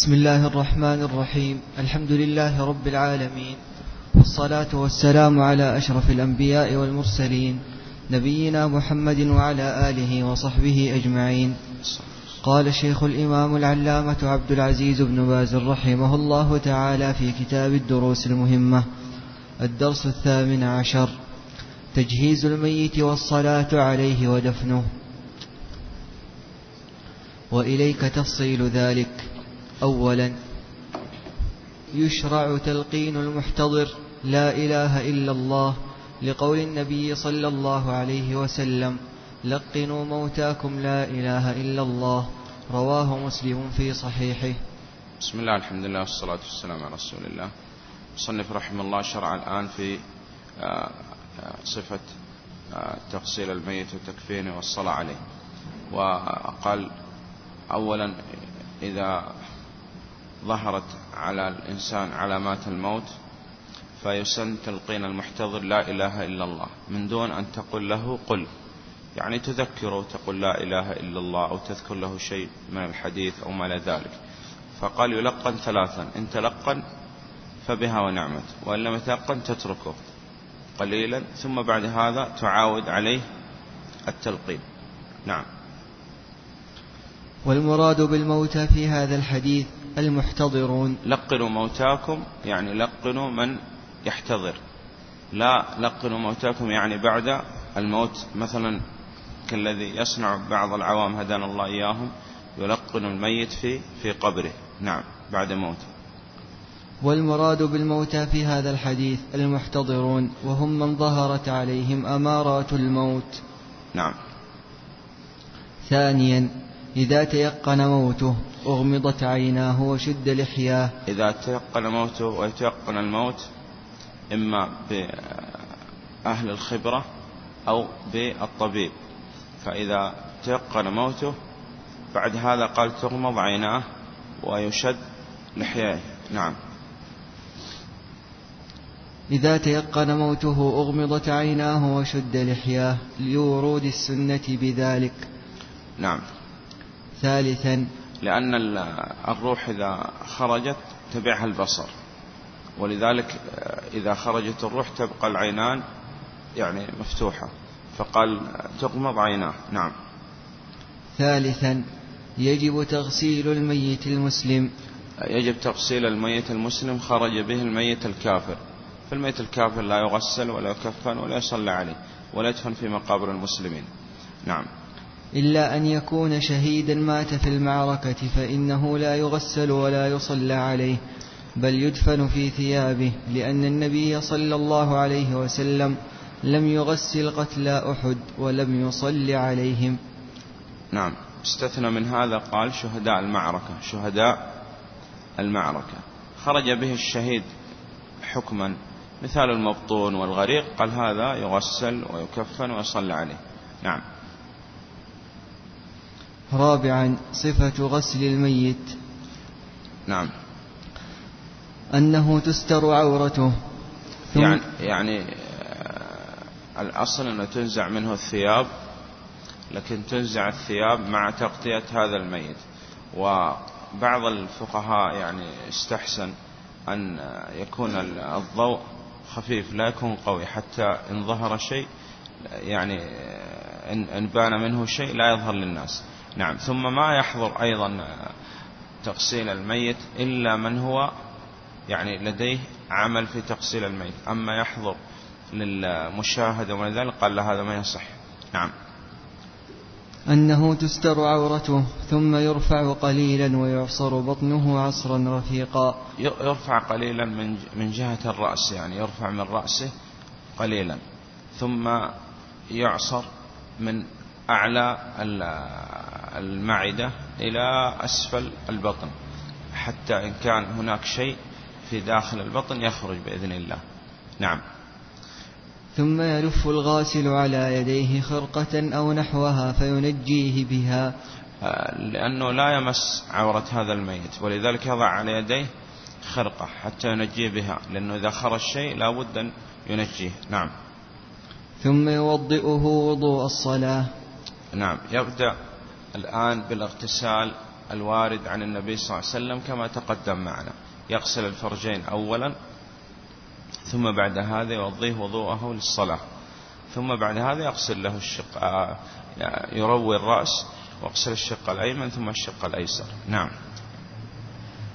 بسم الله الرحمن الرحيم. الحمد لله رب العالمين. والصلاة والسلام على أشرف الأنبياء والمرسلين نبينا محمد وعلى آله وصحبه أجمعين. قال شيخ الإمام العلامة عبد العزيز بن باز رحمه الله تعالى في كتاب الدروس المهمة. الدرس الثامن عشر. تجهيز الميت والصلاة عليه ودفنه. وإليك تفصيل ذلك. أولا. يشرع تلقين المحتضر لا إله إلا الله لقول النبي صلى الله عليه وسلم لقنوا موتاكم لا إله إلا الله رواه مسلم في صحيحه. بسم الله الحمد لله والصلاة والسلام على رسول الله. مصنف رحمه الله شرع الآن في آه، آه، صفة آه، تغسيل الميت وتكفينه والصلاة عليه. وقال أولا إذا ظهرت على الإنسان علامات الموت فيسن تلقين المحتضر لا إله إلا الله. من دون أن تقول له قل. يعني تذكره تقول لا إله إلا الله أو تذكر له شيء من الحديث أو ما إلى ذلك. فقال يلقن ثلاثا. إن تلقن فبها ونعمت وإن لم يتلقن تتركه قليلا. ثم بعد هذا تعاود عليه التلقين. نعم. والمراد بالموتى في هذا الحديث المحتضرون. لقنوا موتاكم يعني لقنوا من يحتضر. لا لقنوا موتاكم يعني بعد الموت مثلا كالذي يصنع بعض العوام هدانا الله إياهم يلقن الميت في في قبره. نعم بعد موته. والمراد بالموتى في هذا الحديث المحتضرون وهم من ظهرت عليهم أمارات الموت. نعم. ثانيا إذا تيقن موته أغمضت عيناه وشد لحياه. إذا تيقن موته ويتيقن الموت إما بأهل الخبرة أو بالطبيب. فإذا تيقن موته بعد هذا قال تغمض عيناه ويشد لحياه. نعم. إذا تيقن موته أغمضت عيناه وشد لحياه. لورود السنة بذلك. نعم. ثالثا. لأن الروح إذا خرجت تبعها البصر. ولذلك إذا خرجت الروح تبقى العينان يعني مفتوحة. فقال تغمض عيناه. نعم. ثالثا يجب تغسيل الميت المسلم. يجب تغسيل الميت المسلم خرج به الميت الكافر. فالميت الكافر لا يغسل ولا يكفن ولا يصلى عليه ولا يدفن في مقابر المسلمين. نعم. إلا أن يكون شهيدا مات في المعركة فإنه لا يغسل ولا يصلى عليه بل يدفن في ثيابه لأن النبي صلى الله عليه وسلم لم يغسل قتلى أحد ولم يصل عليهم. نعم. استثنى من هذا قال شهداء المعركة شهداء المعركة. خرج به الشهيد حكما مثال المبطون والغريق قال هذا يغسل ويكفن ويصلى عليه. نعم. رابعا صفة غسل الميت. نعم. أنه تستر عورته. ثم يعني, يعني الأصل أنه تنزع منه الثياب لكن تنزع الثياب مع تغطية هذا الميت. وبعض الفقهاء يعني استحسن أن يكون الضوء خفيف لا يكون قوي حتى إن ظهر شيء يعني إن بان منه شيء لا يظهر للناس. نعم. ثم ما يحضر أيضا تغسيل الميت إلا من هو يعني لديه عمل في تغسيل الميت. أما يحضر للمشاهدة ومن ذلك قال له هذا ما يصح. نعم. أنه تستر عورته ثم يرفع قليلا ويعصر بطنه عصرا رفيقا. يرفع قليلا من من جهة الرأس يعني يرفع من رأسه قليلا. ثم يعصر من أعلى المعدة إلى أسفل البطن حتى إن كان هناك شيء في داخل البطن يخرج بإذن الله. نعم. ثم يلف الغاسل على يديه خرقة أو نحوها فينجيه بها. لأنه لا يمس عورة هذا الميت ولذلك يضع على يديه خرقة حتى ينجيه بها لأنه إذا خرج شيء لا بد أن ينجيه. نعم. ثم يوضئه وضوء الصلاة. نعم. يبدأ الآن بالاغتسال الوارد عن النبي صلى الله عليه وسلم كما تقدم معنا. يغسل الفرجين أولا ثم بعد هذا يوضيه وضوءه للصلاة. ثم بعد هذا يغسل له الشق آه، يروي الرأس واغسل الشق الأيمن ثم الشق الأيسر. نعم.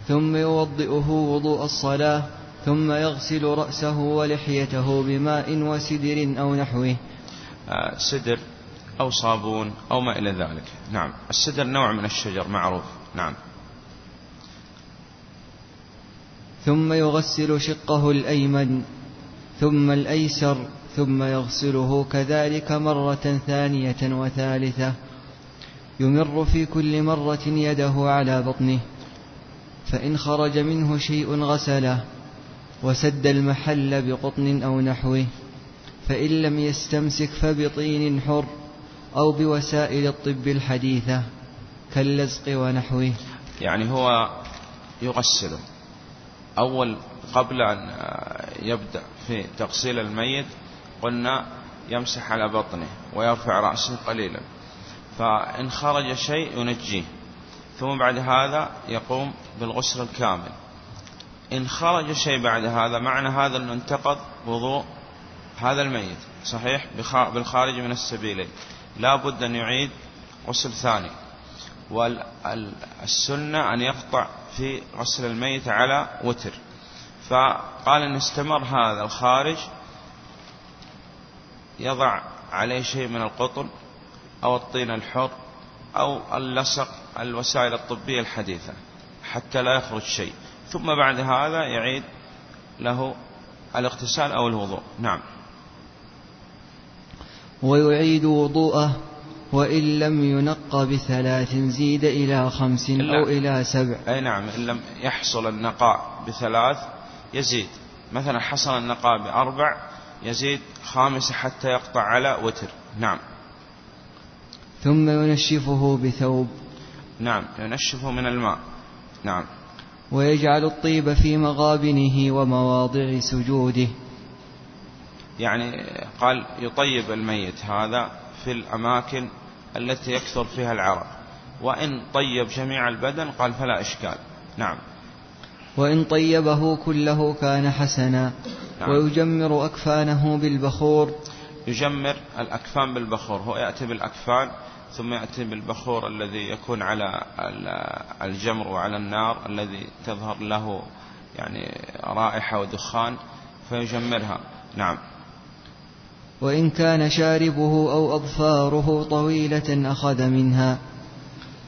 ثم يوضئه وضوء الصلاة ثم يغسل رأسه ولحيته بماء وسدر أو نحوه. آه، سدر أو صابون أو ما إلى ذلك. نعم. السدر نوع من الشجر معروف. نعم. ثم يغسل شقه الأيمن ثم الأيسر ثم يغسله كذلك مرة ثانية وثالثة. يمر في كل مرة يده على بطنه. فإن خرج منه شيء غسله وسد المحل بقطن أو نحوه. فإن لم يستمسك فبطين حر. أو بوسائل الطب الحديثة كاللزق ونحوه. يعني هو يغسله. أول قبل أن يبدأ في تغسيل الميت قلنا يمسح على بطنه ويرفع رأسه قليلا. فإن خرج شيء ينجيه. ثم بعد هذا يقوم بالغسل الكامل. إن خرج شيء بعد هذا معنى هذا أنه انتقض وضوء هذا الميت. صحيح؟ بالخارج من السبيلين. لا بد أن يعيد غسل ثاني. والسنة أن يقطع في غسل الميت على وتر. فقال إن استمر هذا الخارج يضع عليه شيء من القطن أو الطين الحر أو اللصق الوسائل الطبية الحديثة حتى لا يخرج شيء. ثم بعد هذا يعيد له الاغتسال أو الوضوء. نعم. ويعيد وضوءه وإن لم ينق بثلاث زيد إلى خمس أو إلى سبع. أي نعم إن لم يحصل النقاء بثلاث يزيد. مثلا حصل النقاء بأربع يزيد خامسة حتى يقطع على وتر. نعم. ثم ينشفه بثوب. نعم ينشفه من الماء. نعم. ويجعل الطيب في مغابنه ومواضع سجوده. يعني قال يطيب الميت هذا في الأماكن التي يكثر فيها العرق. وإن طيب جميع البدن قال فلا إشكال. نعم. وإن طيبه كله كان حسنا نعم. ويجمر أكفانه بالبخور. يجمر الأكفان بالبخور. هو يأتي بالأكفان ثم يأتي بالبخور الذي يكون على الجمر وعلى النار الذي تظهر له يعني رائحة ودخان فيجمرها. نعم. وإن كان شاربه أو أظفاره طويلة أخذ منها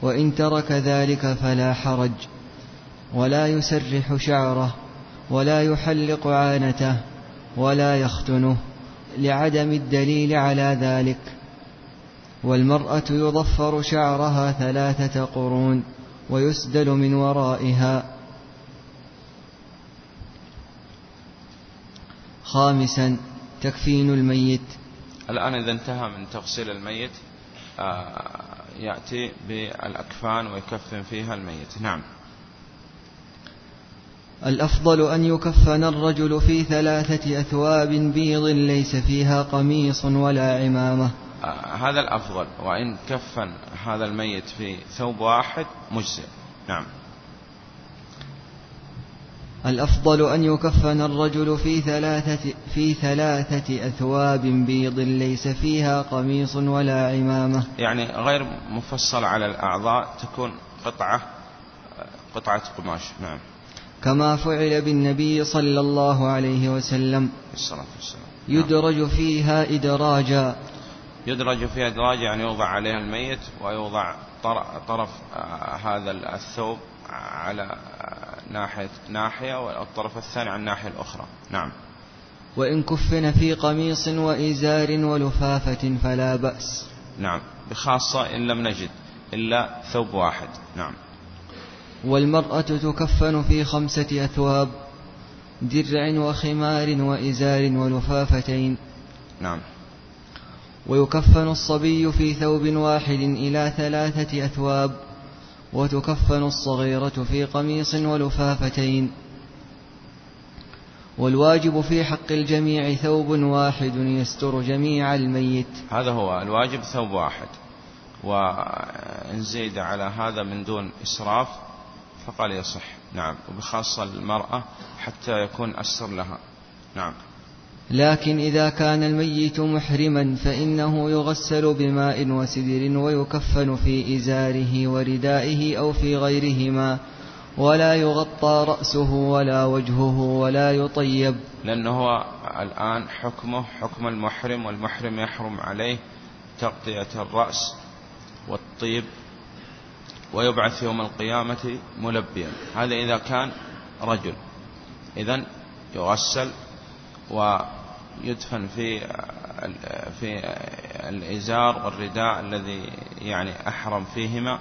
وإن ترك ذلك فلا حرج ولا يسرح شعره ولا يحلق عانته ولا يختنه لعدم الدليل على ذلك. والمرأة يضفر شعرها ثلاثة قرون ويسدل من ورائها. خامسا تكفين الميت. الآن إذا انتهى من تغسيل الميت آه، يأتي بالأكفان ويكفن فيها الميت. نعم. الأفضل أن يكفن الرجل في ثلاثة أثواب بيض ليس فيها قميص ولا عمامة. آه، هذا الأفضل. وإن كفن هذا الميت في ثوب واحد مجزئ. نعم. الأفضل أن يكفن الرجل في ثلاثة, في ثلاثة أثواب بيض ليس فيها قميص ولا عمامة. يعني غير مفصل على الأعضاء تكون قطعة قطعة قماش. نعم. كما فعل بالنبي صلى الله عليه وسلم. الصلاة والسلام. نعم. يدرج فيها إدراجا. يدرج فيها إدراجا يعني يوضع عليها الميت ويوضع طرف آه، هذا الثوب. على ناحية ناحية والطرف الثاني عن الناحية الأخرى. نعم. وإن كفن في قميص وإزار ولفافة فلا بأس. نعم. بخاصة إن لم نجد إلا ثوب واحد. نعم. والمرأة تكفن في خمسة أثواب درع وخمار وإزار ولفافتين. نعم. ويكفن الصبي في ثوب واحد إلى ثلاثة أثواب وتكفن الصغيرة في قميص ولفافتين. والواجب في حق الجميع ثوب واحد يستر جميع الميت. هذا هو الواجب ثوب واحد. وإن زيد على هذا من دون إسراف فقال يصح. نعم وبخاصة المرأة حتى يكون أسر لها. نعم. لكن إذا كان الميت محرما فإنه يغسل بماء وسدر ويكفن في إزاره وردائه أو في غيرهما ولا يغطى رأسه ولا وجهه ولا يطيب. لأنه هو الآن حكمه حكم المحرم والمحرم يحرم عليه تغطية الرأس والطيب ويبعث يوم القيامة ملبيا. هذا إذا كان رجل. إذا يغسل ويدفن في في الإزار والرداء الذي يعني أحرم فيهما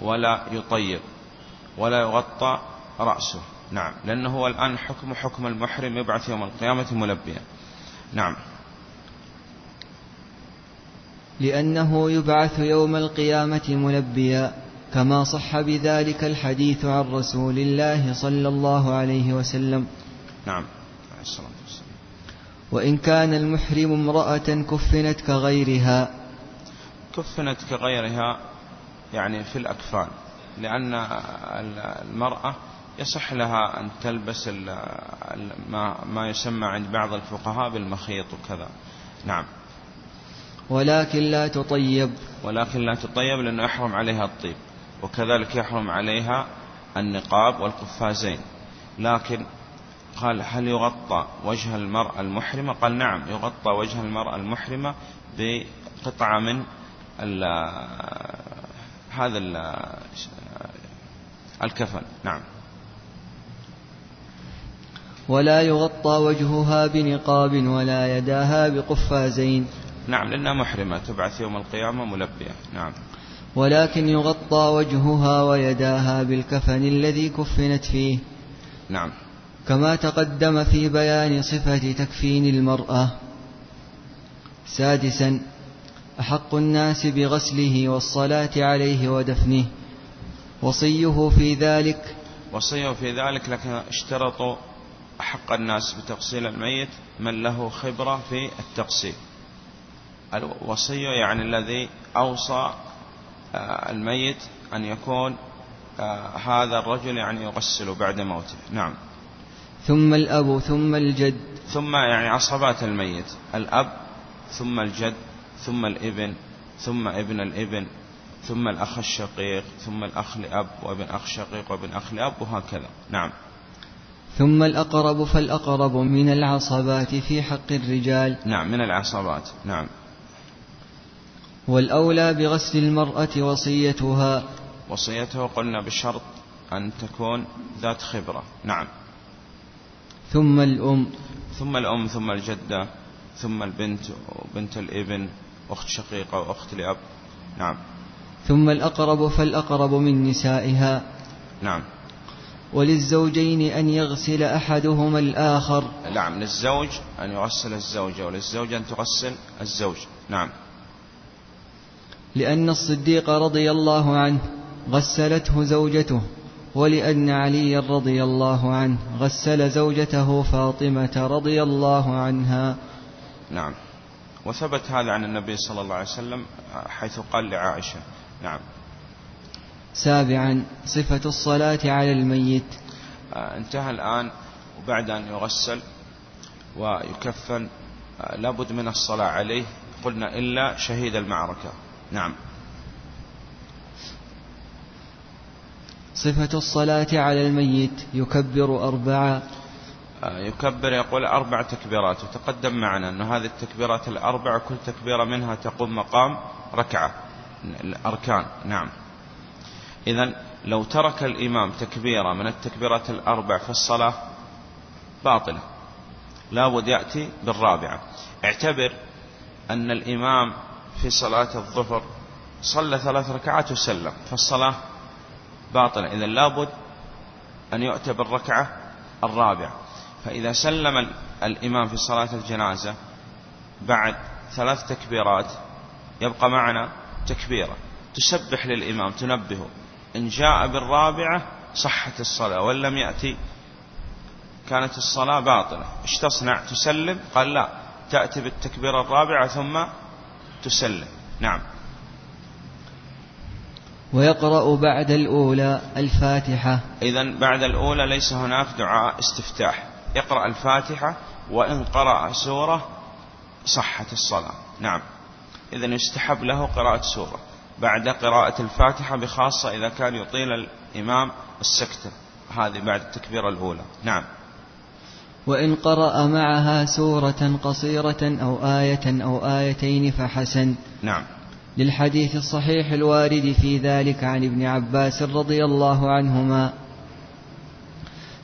ولا يطيب ولا يغطى رأسه. نعم. لأنه هو الآن حكم حكم المحرم يبعث يوم القيامة ملبيا. نعم. لأنه يبعث يوم القيامة ملبيا كما صح بذلك الحديث عن رسول الله صلى الله عليه وسلم. نعم. الصلاة والسلام. وإن كان المحرم امرأة كفنت كغيرها. كفنت كغيرها يعني في الأكفان لأن المرأة يصح لها أن تلبس ما يسمى عند بعض الفقهاء بالمخيط وكذا. نعم. ولكن لا تطيب. ولكن لا تطيب لأنه يحرم عليها الطيب وكذلك يحرم عليها النقاب والقفازين. لكن قال هل يغطى وجه المرأة المحرمة؟ قال نعم يغطى وجه المرأة المحرمة بقطعة من ال هذا ال الكفن. نعم. ولا يغطى وجهها بنقاب ولا يداها بقفازين. نعم لأنها محرمة تبعث يوم القيامة ملبية. نعم. ولكن يغطى وجهها ويداها بالكفن الذي كفنت فيه. نعم. كما تقدم في بيان صفة تكفين المرأة. سادسا أحق الناس بغسله والصلاة عليه ودفنه. وصيه في ذلك. وصيه في ذلك لكن اشترطوا أحق الناس بتغسيل الميت من له خبرة في التغسيل. الوصي يعني الذي أوصى آه، الميت أن يكون آه، هذا الرجل يعني يغسل بعد موته. نعم. ثم الأب ثم الجد. ثم يعني عصبات الميت. الأب ثم الجد ثم الإبن ثم ابن الإبن ثم الأخ الشقيق ثم الأخ لأب وابن أخ شقيق وابن أخ لأب وهكذا. نعم. ثم الأقرب فالأقرب من العصبات في حق الرجال. نعم من العصبات. نعم. والأولى بغسل المرأة وصيتها. وصيتها قلنا بشرط أن تكون ذات خبرة. نعم. ثم الأم. ثم الأم ثم الجدة ثم البنت وبنت الإبن أخت شقيقة وأخت لأب. نعم. ثم الأقرب فالأقرب من نسائها. نعم. وللزوجين أن يغسل أحدهما الآخر. نعم للزوج أن يغسل الزوجة وللزوجة أن تغسل الزوج. نعم. لأن الصديق رضي الله عنه غسلته زوجته. ولأن علي رضي الله عنه غسل زوجته فاطمة رضي الله عنها. نعم. وثبت هذا عن النبي صلى الله عليه وسلم حيث قال لعائشة. نعم. سابعا صفة الصلاة على الميت. آه، انتهى الآن وبعد أن يغسل ويكفن آه، لابد من الصلاة عليه. قلنا إلا شهيد المعركة. نعم. صفة الصلاة على الميت يكبر أربعة. آه، يكبر يقول أربع تكبيرات وتقدم معنا أن هذه التكبيرات الأربع كل تكبيرة منها تقوم مقام ركعة الأركان نعم. إذا لو ترك الإمام تكبيرة من التكبيرات الأربع في الصلاة باطلة لابد يأتي بالرابعة. اعتبر أن الإمام في صلاة الظهر صلى ثلاث ركعات وسلم فالصلاة باطلة إذا لابد أن يؤتى بالركعة الرابعة. فإذا سلم الإمام في صلاة الجنازة بعد ثلاث تكبيرات يبقى معنا تكبيرة. تسبح للإمام تنبهه إن جاء بالرابعة صحت الصلاة وإن لم يأتي كانت الصلاة باطلة. إيش تصنع؟ تسلم؟ قال لا. تأتي بالتكبيرة الرابعة ثم تسلم. نعم. ويقرأ بعد الأولى الفاتحة. إذا بعد الأولى ليس هناك دعاء استفتاح. يقرأ الفاتحة وإن قرأ سورة صحت الصلاة. نعم. إذا يستحب له قراءة سورة. بعد قراءة الفاتحة بخاصة إذا كان يطيل الإمام السكتة. هذه بعد التكبيرة الأولى. نعم. وإن قرأ معها سورة قصيرة أو آية أو آيتين فحسن. نعم. للحديث الصحيح الوارد في ذلك عن ابن عباس رضي الله عنهما.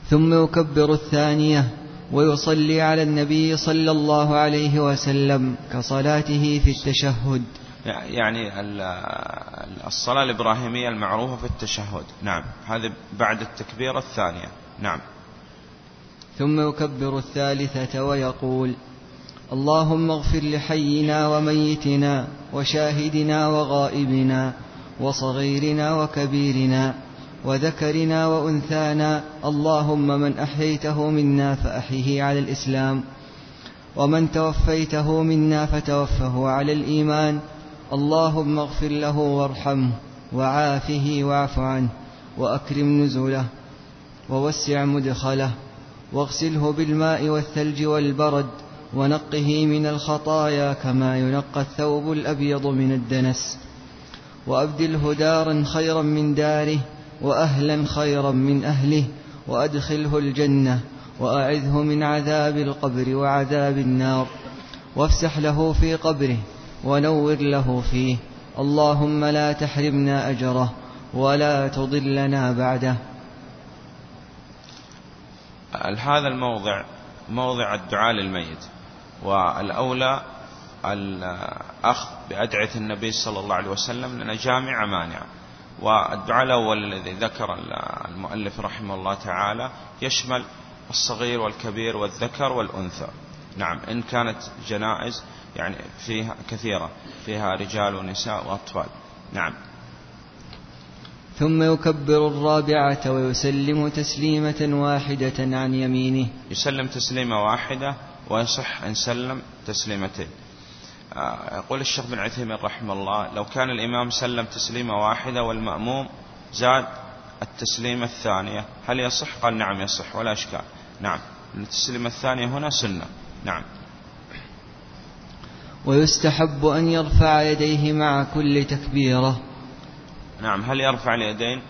ثم يكبر الثانية ويصلي على النبي صلى الله عليه وسلم كصلاته في التشهد. يعني الصلاة الإبراهيمية المعروفة في التشهد. نعم. هذه بعد التكبيرة الثانية. نعم. ثم يكبر الثالثة ويقول اللهم اغفر لحينا وميتنا وشاهدنا وغائبنا وصغيرنا وكبيرنا وذكرنا وأنثانا اللهم من أحييته منا فأحيه على الإسلام ومن توفيته منا فتوفه على الإيمان اللهم اغفر له وارحمه وعافه واعف عنه وأكرم نزله ووسع مدخله واغسله بالماء والثلج والبرد ونقه من الخطايا كما ينقى الثوب الأبيض من الدنس. وأبدله دارا خيرا من داره وأهلا خيرا من أهله وأدخله الجنة وأعذه من عذاب القبر وعذاب النار. وافسح له في قبره ونور له فيه. اللهم لا تحرمنا أجره ولا تضلنا بعده. هذا الموضع موضع الدعاء للميت. والأولى الأخذ بأدعية النبي صلى الله عليه وسلم لأن جامع مانع والدعاء الأول الذي ذكر المؤلف رحمه الله تعالى يشمل الصغير والكبير والذكر والأنثى. نعم إن كانت جنائز يعني فيها كثيرة فيها رجال ونساء وأطفال. نعم. ثم يكبر الرابعة ويسلم تسليمة واحدة عن يمينه. يسلم تسليمة واحدة ويصح أن سلم تسليمتين. آه، يقول الشيخ بن عثيمين رحمه الله لو كان الإمام سلم تسليمة واحدة والمأموم زاد التسليمة الثانية هل يصح؟ قال نعم يصح ولا إشكال. نعم التسليمة الثانية هنا سنة. نعم. ويستحب أن يرفع يديه مع كل تكبيرة. نعم هل يرفع اليدين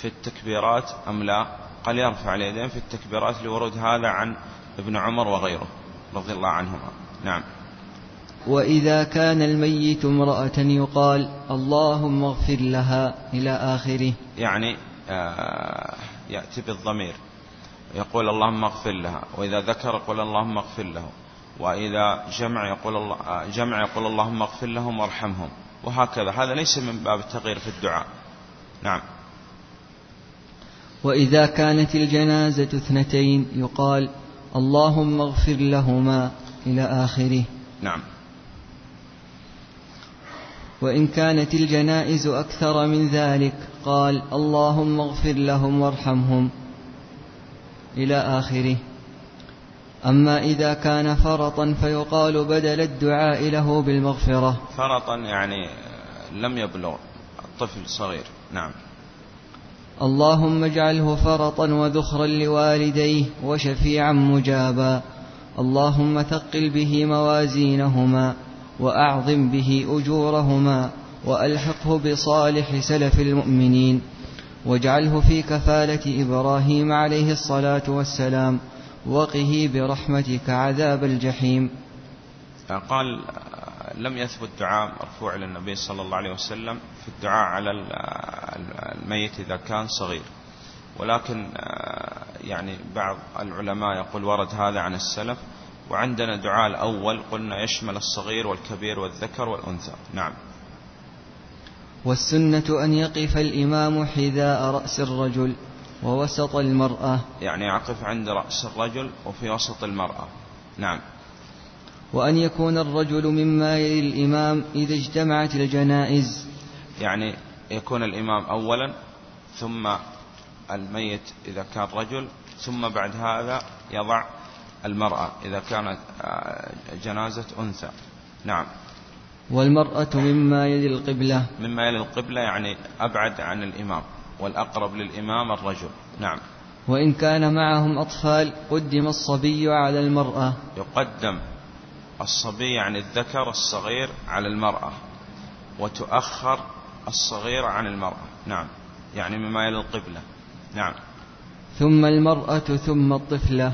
في التكبيرات أم لا؟ قال يرفع اليدين في التكبيرات لورود هذا عن ابن عمر وغيره. رضي الله عنهما. نعم. وإذا كان الميت امرأة يقال اللهم اغفر لها إلى آخره. يعني آه يأتي بالضمير. يقول اللهم اغفر لها. وإذا ذكر يقول اللهم اغفر له. وإذا جمع يقول الله آه، جمع يقول اللهم اغفر لهم وارحمهم. وهكذا. هذا ليس من باب التغيير في الدعاء. نعم. وإذا كانت الجنازة اثنتين يقال اللهم اغفر لهما إلى آخره. نعم. وإن كانت الجنائز أكثر من ذلك قال اللهم اغفر لهم وارحمهم إلى آخره. أما إذا كان فرطا فيقال بدل الدعاء له بالمغفرة. فرطا يعني لم يبلغ الطفل صغير. نعم. اللهم اجعله فرطا وذخرا لوالديه وشفيعا مجابا. اللهم ثقل به موازينهما وأعظم به أجورهما وألحقه بصالح سلف المؤمنين. واجعله في كفالة إبراهيم عليه الصلاة والسلام. وقه برحمتك عذاب الجحيم. قال لم يثبت دعاء مرفوع للنبي صلى الله عليه وسلم في الدعاء على الميت إذا كان صغير. ولكن يعني بعض العلماء يقول ورد هذا عن السلف وعندنا دعاء الأول قلنا يشمل الصغير والكبير والذكر والأنثى. نعم. والسنة أن يقف الإمام حذاء رأس الرجل ووسط المرأة. يعني يقف عند رأس الرجل وفي وسط المرأة. نعم. وأن يكون الرجل مما يلي الإمام إذا اجتمعت الجنائز. يعني يكون الإمام أولا ثم الميت إذا كان رجل ثم بعد هذا يضع المرأة إذا كانت آه، جنازة أنثى. نعم. والمرأة مما يلي القبلة. مما يلي القبلة يعني أبعد عن الإمام والأقرب للإمام الرجل. نعم. وإن كان معهم أطفال قدم الصبي على المرأة. يقدم الصبي يعني الذكر الصغير على المرأة وتؤخر الصغير عن المرأة. نعم. يعني مما يلي القبلة. نعم. ثم المرأة ثم الطفلة.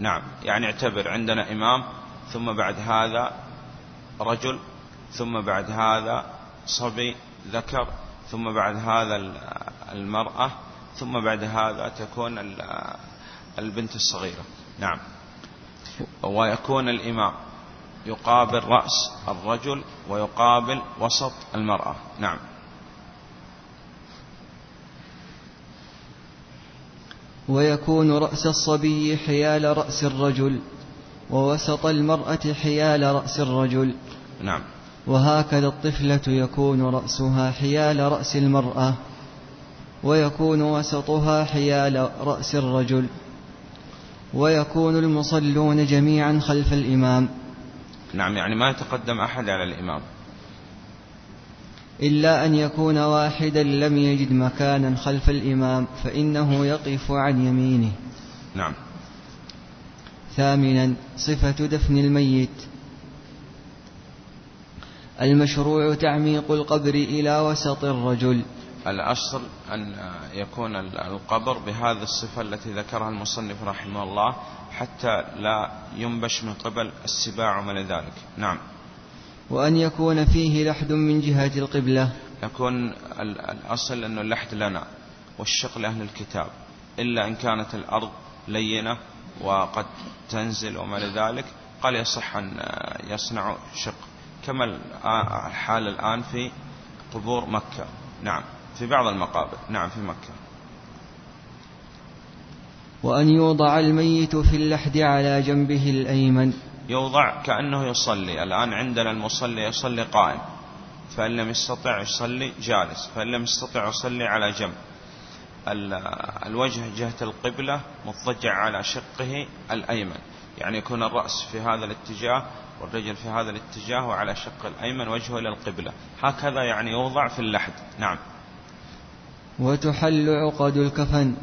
نعم. يعني اعتبر عندنا إمام ثم بعد هذا رجل ثم بعد هذا صبي ذكر ثم بعد هذا المرأة ثم بعد هذا تكون البنت الصغيرة. نعم. ويكون الإمام. يقابل رأس الرجل ويقابل وسط المرأة. نعم. ويكون رأس الصبي حيال رأس الرجل ووسط المرأة حيال رأس الرجل. نعم. وهكذا الطفلة يكون رأسها حيال رأس المرأة ويكون وسطها حيال رأس الرجل. ويكون المصلون جميعا خلف الإمام. نعم يعني ما يتقدم أحد على الإمام. إلا أن يكون واحدا لم يجد مكانا خلف الإمام فإنه يقف عن يمينه. نعم. ثامنا صفة دفن الميت. المشروع تعميق القبر إلى وسط الرجل. الأصل أن يكون القبر بهذه الصفة التي ذكرها المصنف رحمه الله حتى لا ينبش من قبل السباع وما ذلك. نعم. وأن يكون فيه لحد من جهة القبلة. يكون الأصل أنه اللحد لنا والشق لأهل الكتاب إلا إن كانت الأرض لينة وقد تنزل وما ذلك قال يصح أن يصنع شق. كما الحال الآن في قبور مكة. نعم. في بعض المقابر. نعم في مكة. وأن يوضع الميت في اللحد على جنبه الأيمن. يوضع كأنه يصلي. الآن عندنا المصلي يصلي قائم. فإن لم يستطع يصلي جالس. فإن لم يستطع يصلي على جنب. الوجه جهة القبلة مضطجع على شقه الأيمن. يعني يكون الرأس في هذا الاتجاه والرجل في هذا الاتجاه وعلى شق الأيمن وجهه إلى القبلة. هكذا يعني يوضع في اللحد. نعم. وتحل عقد الكفن.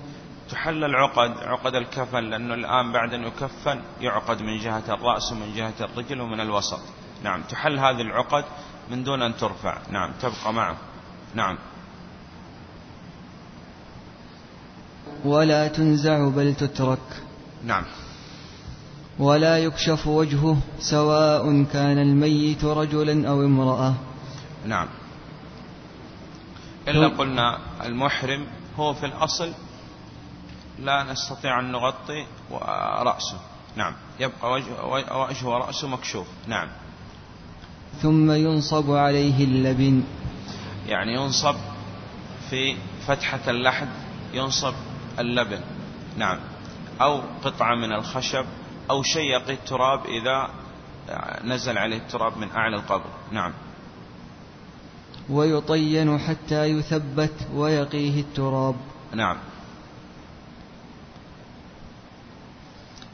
تحل العقد عقد الكفن لأنه الآن بعد أن يكفن يعقد من جهة الرأس ومن جهة الرجل ومن الوسط. نعم تحل هذه العقد من دون أن ترفع. نعم تبقى معه. نعم. ولا تنزع بل تترك. نعم. ولا يكشف وجهه سواء كان الميت رجلا أو امرأة. نعم. إلا قلنا المحرم هو في الأصل لا نستطيع أن نغطي رأسه. نعم. يبقى وجه وجهه ورأسه مكشوف. نعم. ثم ينصب عليه اللبن. يعني ينصب في فتحة اللحد ينصب اللبن. نعم. أو قطعة من الخشب أو شيء يقي التراب إذا نزل عليه التراب من أعلى القبر. نعم. ويطين حتى يثبت ويقيه التراب. نعم.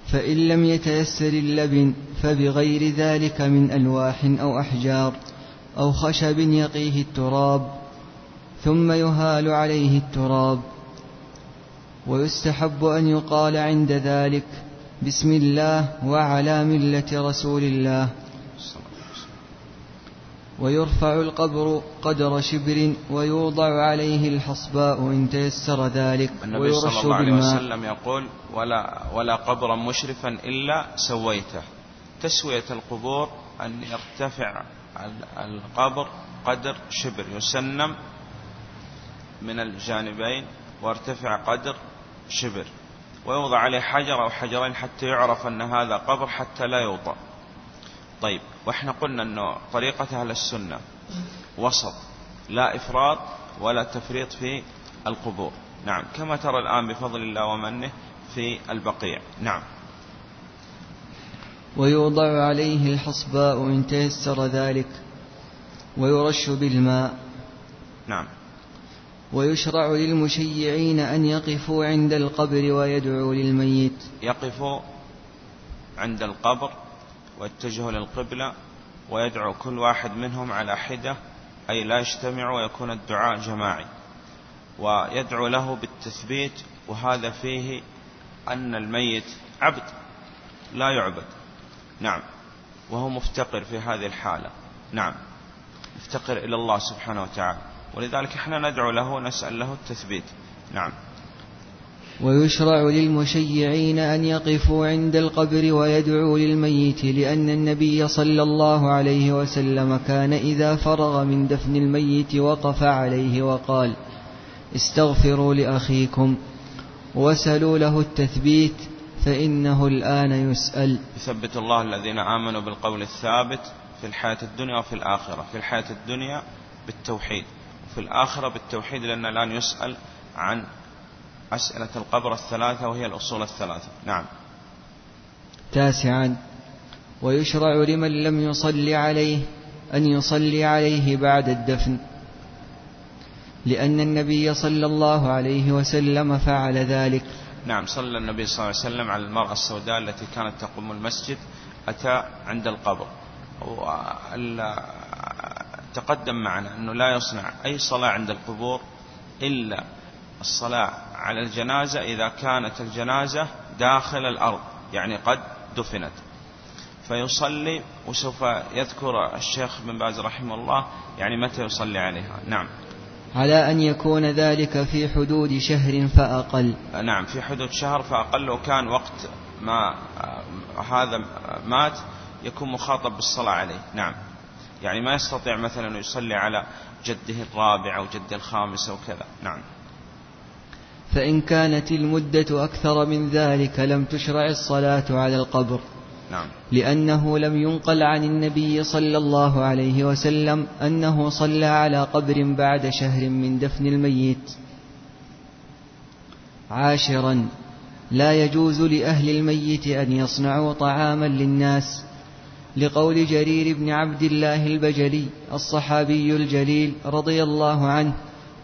فإن لم يتيسر اللبن فبغير ذلك من ألواح أو أحجار أو خشب يقيه التراب ثم يهال عليه التراب. ويستحب أن يقال عند ذلك بسم الله وعلى ملة رسول الله. ويرفع القبر قدر شبر ويوضع عليه الحصباء إن تيسر ذلك. النبي صلى الله عليه وسلم يقول ولا, ولا قبرا مشرفا إلا سويته. تسوية القبور أن يرتفع القبر قدر شبر يسنم من الجانبين وارتفع قدر شبر ويوضع عليه حجر أو حجرين حتى يعرف أن هذا قبر حتى لا يوطأ طيب وإحنا قلنا أنه طريقة أهل السنة وسط لا إفراط ولا تفريط في القبور. نعم كما ترى الآن بفضل الله ومنه في البقيع. نعم. ويوضع عليه الحصباء إن تيسر ذلك ويرش بالماء. نعم. ويشرع للمشيعين أن يقفوا عند القبر ويدعوا للميت. يقفوا عند القبر واتجهوا للقبلة ويدعو كل واحد منهم على حدة أي لا يجتمع ويكون الدعاء جماعي. ويدعو له بالتثبيت وهذا فيه أن الميت عبد لا يعبد. نعم. وهو مفتقر في هذه الحالة. نعم. مفتقر إلى الله سبحانه وتعالى. ولذلك إحنا ندعو له ونسأل له التثبيت. نعم. ويشرع للمشيعين أن يقفوا عند القبر ويدعوا للميت لأن النبي صلى الله عليه وسلم كان إذا فرغ من دفن الميت وقف عليه وقال استغفروا لأخيكم وسلوا له التثبيت فإنه الآن يسأل. يثبت الله الذين آمنوا بالقول الثابت في الحياة الدنيا وفي الآخرة في الحياة الدنيا بالتوحيد وفي الآخرة بالتوحيد لأن الآن يسأل عن أسئلة القبر الثلاثة وهي الأصول الثلاثة. نعم. تاسعا. ويشرع لمن لم يصلي عليه أن يصلي عليه بعد الدفن لأن النبي صلى الله عليه وسلم فعل ذلك. نعم صلى النبي صلى الله عليه وسلم على المرأة السوداء التي كانت تقوم المسجد أتى عند القبر. تقدم معنا أنه لا يصنع أي صلاة عند القبور إلا الصلاة على الجنازة إذا كانت الجنازة داخل الأرض يعني قد دفنت. فيصلي وسوف يذكر الشيخ بن باز رحمه الله يعني متى يصلي عليها. نعم. على أن يكون ذلك في حدود شهر فأقل. نعم في حدود شهر فأقل وكان وقت ما هذا مات يكون مخاطب بالصلاة عليه. نعم. يعني ما يستطيع مثلا يصلي على جده الرابع أو جده الخامس أو كذا. نعم. فإن كانت المدة أكثر من ذلك لم تشرع الصلاة على القبر. نعم. لأنه لم ينقل عن النبي صلى الله عليه وسلم أنه صلى على قبر بعد شهر من دفن الميت. عاشرا لا يجوز لأهل الميت أن يصنعوا طعاما للناس. لقول جرير بن عبد الله البجلي الصحابي الجليل رضي الله عنه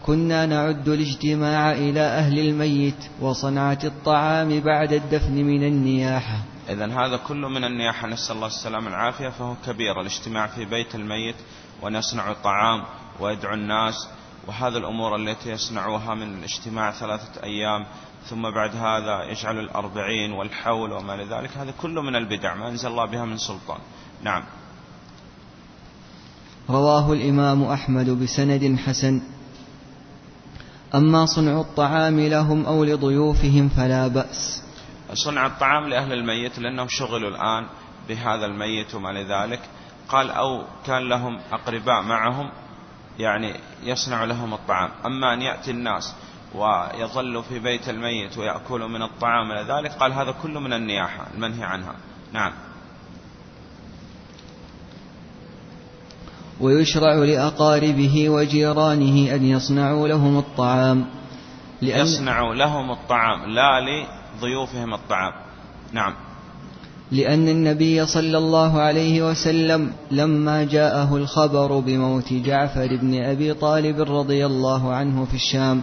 كنا نعد الاجتماع إلى أهل الميت وصنعة الطعام بعد الدفن من النياحة. إذا هذا كله من النياحة نسأل الله السلامة والعافية فهو كبير الاجتماع في بيت الميت وأن يصنعوا الطعام ويدعو الناس وهذه الأمور التي يصنعوها من الاجتماع ثلاثة أيام ثم بعد هذا يجعل الأربعين والحول وما لذلك هذا كله من البدع ما أنزل الله بها من سلطان. نعم. رواه الإمام أحمد بسند حسن. أما صنع الطعام لهم أو لضيوفهم فلا بأس. صنع الطعام لأهل الميت لأنهم شغلوا الآن بهذا الميت وما لذلك. قال أو كان لهم أقرباء معهم يعني يصنع لهم الطعام. أما أن يأتي الناس ويظلوا في بيت الميت ويأكلوا من الطعام ذلك قال هذا كله من النياحة المنهي عنها. نعم. ويشرع لأقاربه وجيرانه أن يصنعوا لهم الطعام. لأن يصنعوا لهم الطعام لا لضيوفهم الطعام. نعم. لأن النبي صلى الله عليه وسلم لما جاءه الخبر بموت جعفر بن أبي طالب رضي الله عنه في الشام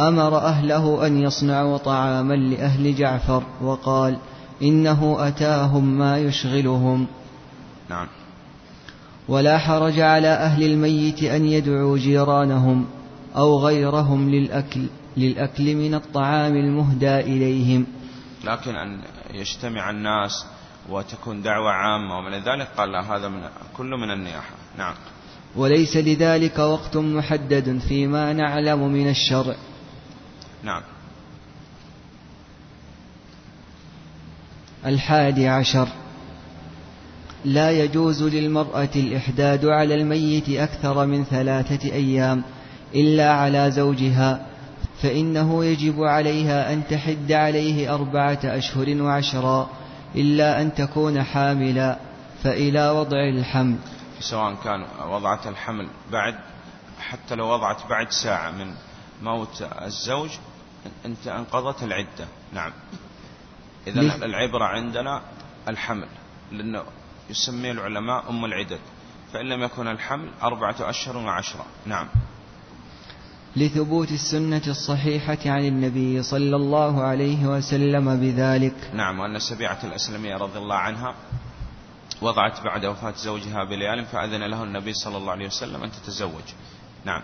أمر أهله أن يصنعوا طعاما لأهل جعفر وقال إنه أتاهم ما يشغلهم. نعم. ولا حرج على أهل الميت أن يدعوا جيرانهم أو غيرهم للأكل للأكل من الطعام المهدى إليهم. لكن أن يجتمع الناس وتكون دعوة عامة ومن ذلك قال لا هذا من كل من النياحة. نعم. وليس لذلك وقت محدد فيما نعلم من الشرع. نعم. الحادي عشر. لا يجوز للمرأة الإحداد على الميت أكثر من ثلاثة أيام إلا على زوجها فإنه يجب عليها أن تحد عليه أربعة أشهر وعشرا إلا أن تكون حاملا فإلى وضع الحمل. سواء كان وضعت الحمل بعد حتى لو وضعت بعد ساعة من موت الزوج انت انقضت العدة. نعم. إذا العبرة عندنا الحمل لأنه يسمي العلماء أم العدد. فإن لم يكن الحمل أربعة أشهر وعشرة. نعم. لثبوت السنة الصحيحة عن النبي صلى الله عليه وسلم بذلك. نعم وأن سبيعة الأسلمية رضي الله عنها وضعت بعد وفاة زوجها بليال فأذن له النبي صلى الله عليه وسلم أن تتزوج. نعم.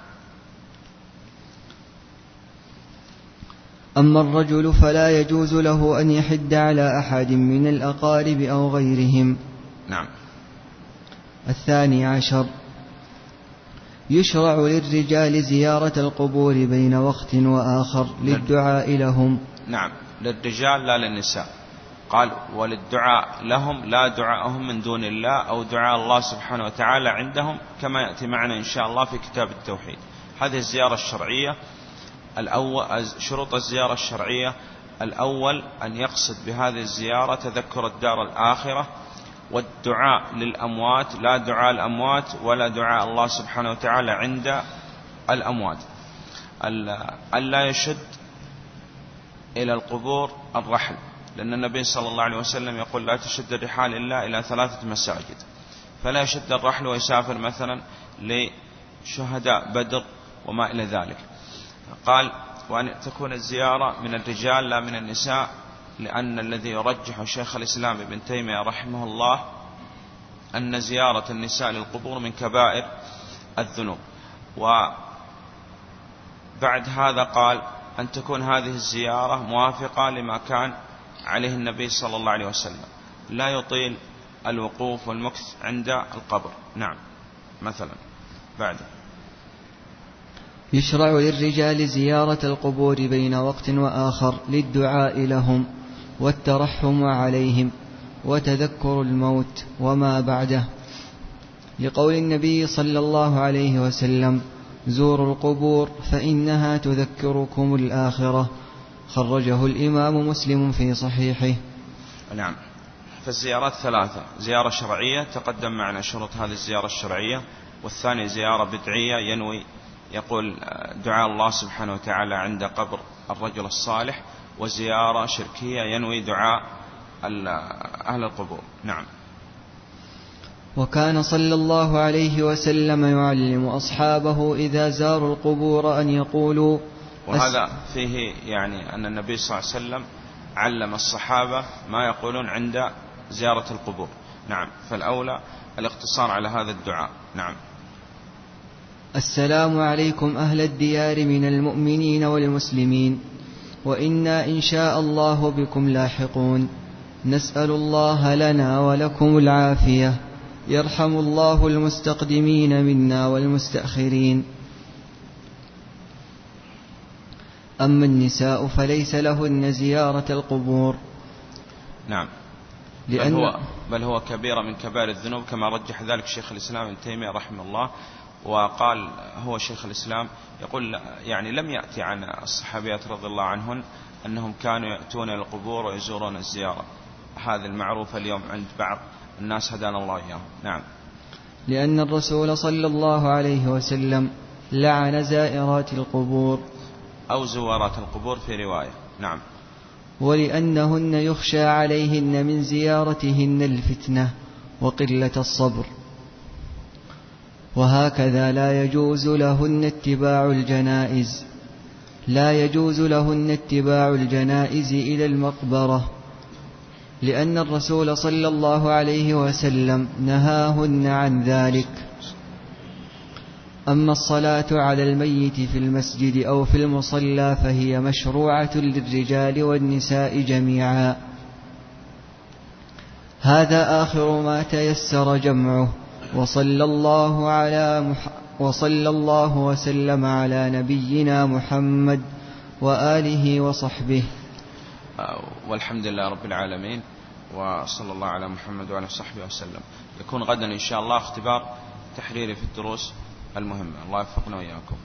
أما الرجل فلا يجوز له أن يحد على أحد من الأقارب أو غيرهم. نعم. الثاني عشر. يشرع للرجال زيارة القبور بين وقت وآخر للدعاء لهم. نعم. للرجال لا للنساء. قال وللدعاء لهم لا دعاءهم من دون الله أو دعاء الله سبحانه وتعالى عندهم كما يأتي معنا إن شاء الله في كتاب التوحيد. هذه الزيارة الشرعية. الأول شروط الزيارة الشرعية. الأول أن يقصد بهذه الزيارة تذكر الدار الآخرة. والدعاء للأموات لا دعاء الأموات ولا دعاء الله سبحانه وتعالى عند الأموات. ألا يشد إلى القبور الرحل. لأن النبي صلى الله عليه وسلم يقول لا تشد الرحال إلا إلى ثلاثة مساجد. فلا يشد الرحل ويسافر مثلا لشهداء بدر وما إلى ذلك. قال وأن تكون الزيارة من الرجال لا من النساء لأن الذي يرجح شيخ الإسلام ابن تيمية رحمه الله أن زيارة النساء للقبور من كبائر الذنوب. وبعد هذا قال أن تكون هذه الزيارة موافقة لما كان عليه النبي صلى الله عليه وسلم. لا يطيل الوقوف والمكث عند القبر. نعم. مثلا. بعد. يشرع للرجال زيارة القبور بين وقت وآخر للدعاء لهم. والترحم عليهم وتذكر الموت وما بعده. لقول النبي صلى الله عليه وسلم زوروا القبور فإنها تذكركم الآخرة خرجه الإمام مسلم في صحيحه. نعم. فالزيارات ثلاثة زيارة شرعية تقدم معنا شروط هذه الزيارة الشرعية. والثانية زيارة بدعية ينوي يقول دعاء الله سبحانه وتعالى عند قبر الرجل الصالح. وزيارة شركية ينوي دعاء أهل القبور. نعم. وكان صلى الله عليه وسلم يعلم أصحابه إذا زاروا القبور أن يقولوا وهذا فيه يعني أن النبي صلى الله عليه وسلم علم الصحابة ما يقولون عند زيارة القبور. نعم. فالأولى الاقتصار على هذا الدعاء. نعم. السلام عليكم أهل الديار من المؤمنين والمسلمين. وإنا إن شاء الله بكم لاحقون. نسأل الله لنا ولكم العافية. يرحم الله المستقدمين منا والمستأخرين. أما النساء فليس لهن زيارة القبور. نعم. لأن بل هو, بل هو كبيرة من كبائر الذنوب كما رجح ذلك شيخ الإسلام ابن تيمية رحمه الله. وقال هو شيخ الإسلام يقول يعني لم يأتي عن الصحابيات رضي الله عنهن أنهم كانوا يأتون إلى القبور ويزورون الزيارة. هذا المعروف اليوم عند بعض الناس هدانا الله إياهم. نعم. لأن الرسول صلى الله عليه وسلم لعن زائرات القبور. أو زوارات القبور في رواية. نعم. ولأنهن يخشى عليهن من زيارتهن الفتنة وقلة الصبر. وهكذا لا يجوز لهن اتباع الجنائز لا يجوز لهن اتباع الجنائز إلى المقبرة لأن الرسول صلى الله عليه وسلم نهاهن عن ذلك. أما الصلاة على الميت في المسجد أو في المصلى فهي مشروعة للرجال والنساء جميعا. هذا آخر ما تيسر جمعه. وصلى الله على مح وصلى الله وسلم على نبينا محمد وآله وصحبه. والحمد لله رب العالمين وصلى الله على محمد وعلى صحبه وسلم. يكون غدا إن شاء الله اختبار تحريري في الدروس المهمة. الله يوفقنا وإياكم.